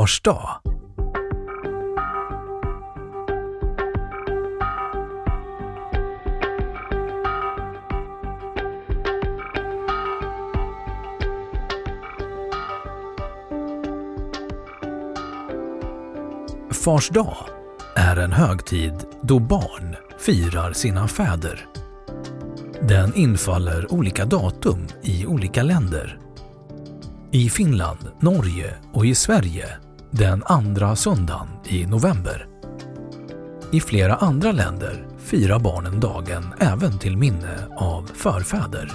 Fars dag. Fars dag är en högtid då barn firar sina fäder. Den infaller olika datum i olika länder. I Finland, Norge och i Sverige den andra söndagen i november. I flera andra länder firar barnen dagen även till minne av förfäder.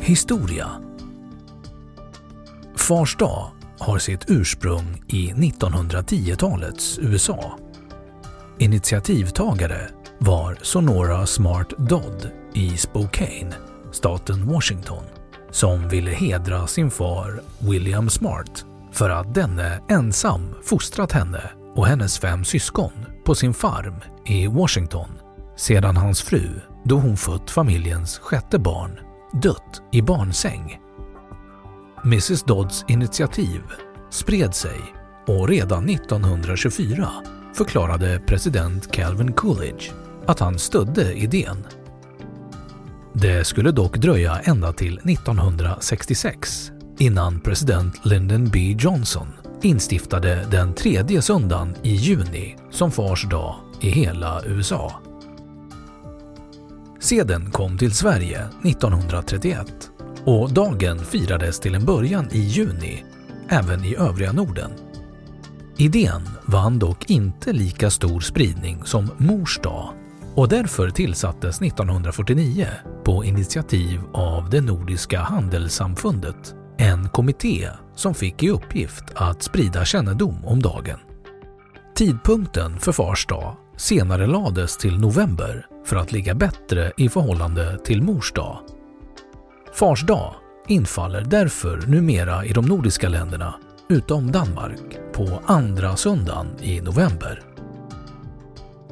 Historia Fars dag har sitt ursprung i 1910-talets USA. Initiativtagare var Sonora Smart Dodd i Spokane, staten Washington, som ville hedra sin far William Smart för att denne ensam fostrat henne och hennes fem syskon på sin farm i Washington sedan hans fru, då hon fött familjens sjätte barn, dött i barnsäng. Mrs Dodds initiativ spred sig och redan 1924 förklarade president Calvin Coolidge att han stödde idén. Det skulle dock dröja ända till 1966 innan president Lyndon B Johnson instiftade den tredje söndagen i juni som Fars dag i hela USA. Seden kom till Sverige 1931 och dagen firades till en början i juni även i övriga Norden. Idén vann dock inte lika stor spridning som Mors dag och därför tillsattes 1949 på initiativ av det Nordiska handelssamfundet en kommitté som fick i uppgift att sprida kännedom om dagen. Tidpunkten för Fars dag senare lades till november för att ligga bättre i förhållande till Mors dag. Fars dag infaller därför numera i de nordiska länderna, utom Danmark, på andra söndagen i november.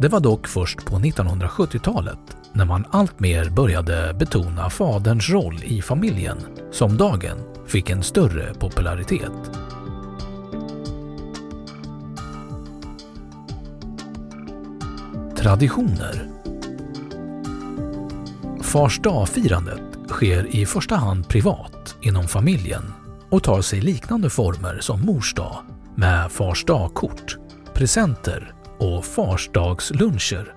Det var dock först på 1970-talet, när man alltmer började betona faderns roll i familjen, som dagen fick en större popularitet. Traditioner Fars dag-firandet sker i första hand privat inom familjen och tar sig liknande former som mors dag med fars dag-kort, presenter och farsdagsluncher.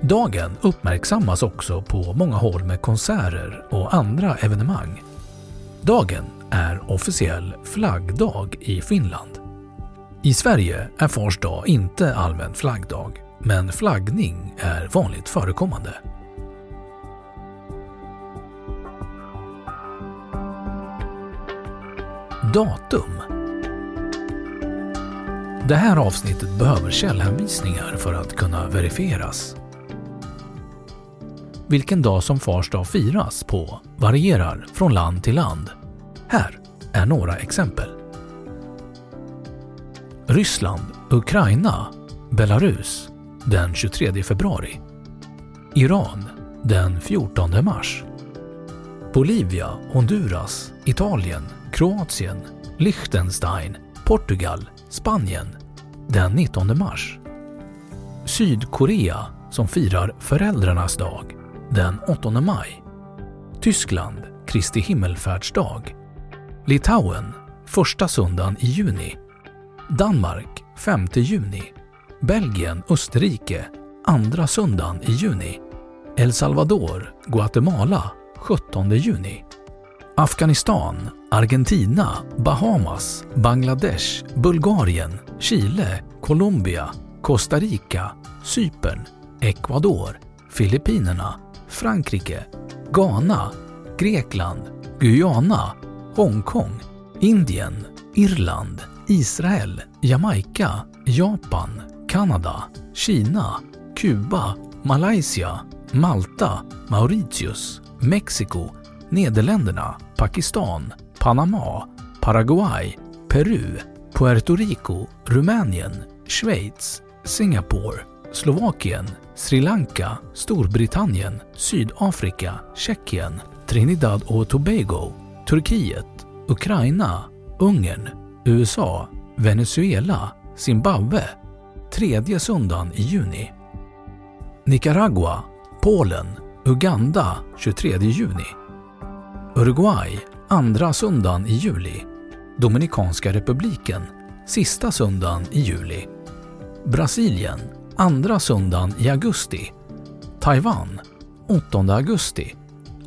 Dagen uppmärksammas också på många håll med konserter och andra evenemang. Dagen är officiell flaggdag i Finland. I Sverige är Fars dag inte allmän flaggdag, men flaggning är vanligt förekommande. Datum det här avsnittet behöver källhänvisningar för att kunna verifieras. Vilken dag som Fars dag firas på varierar från land till land. Här är några exempel. Ryssland, Ukraina, Belarus den 23 februari. Iran den 14 mars. Bolivia, Honduras, Italien, Kroatien, Liechtenstein, Portugal, Spanien den 19 mars. Sydkorea som firar föräldrarnas dag den 8 maj. Tyskland, Kristi himmelfärdsdag. Litauen, första söndagen i juni. Danmark, 5 juni. Belgien, Österrike, andra söndagen i juni. El Salvador, Guatemala, 17 juni. Afghanistan, Argentina, Bahamas, Bangladesh, Bulgarien, Chile, Colombia, Costa Rica, Cypern, Ecuador, Filippinerna, Frankrike, Ghana, Grekland, Guyana, Hongkong, Indien, Irland, Israel, Jamaica, Japan, Kanada, Kina, Kuba, Malaysia, Malta, Mauritius, Mexiko, Nederländerna, Pakistan, Panama, Paraguay, Peru, Puerto Rico, Rumänien, Schweiz, Singapore, Slovakien, Sri Lanka, Storbritannien, Sydafrika, Tjeckien, Trinidad och Tobago, Turkiet, Ukraina, Ungern, USA, Venezuela, Zimbabwe, tredje söndagen i juni. Nicaragua, Polen, Uganda 23 juni. Uruguay, andra söndagen i juli. Dominikanska republiken, sista söndagen i juli. Brasilien, andra söndagen i augusti. Taiwan, 8 augusti.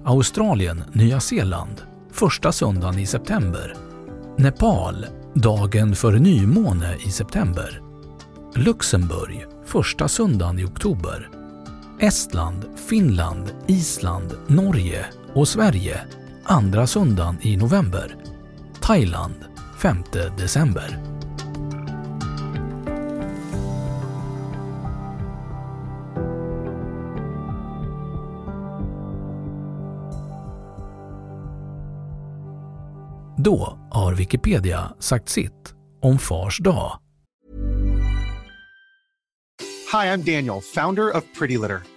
Australien, Nya Zeeland, första söndagen i september. Nepal, dagen för nymåne i september. Luxemburg, första söndagen i oktober. Estland, Finland, Island, Norge och Sverige, andra söndagen i november. Thailand, 5 december. Då har Wikipedia sagt sitt om Fars dag. Hi, I'm Daniel, founder of Pretty Litter.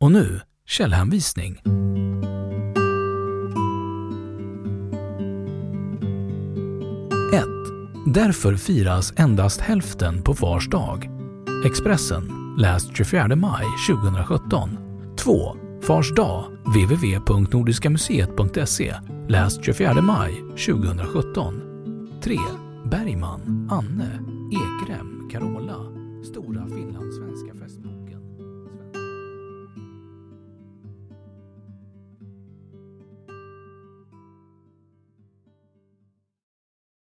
Och nu källhänvisning. Därför firas endast hälften på Fars dag. Expressen, läst 24 maj 2017. 2. Fars dag, www.nordiskamuseet.se, läst 24 maj 2017. 3. Bergman, Anne, Ekrem,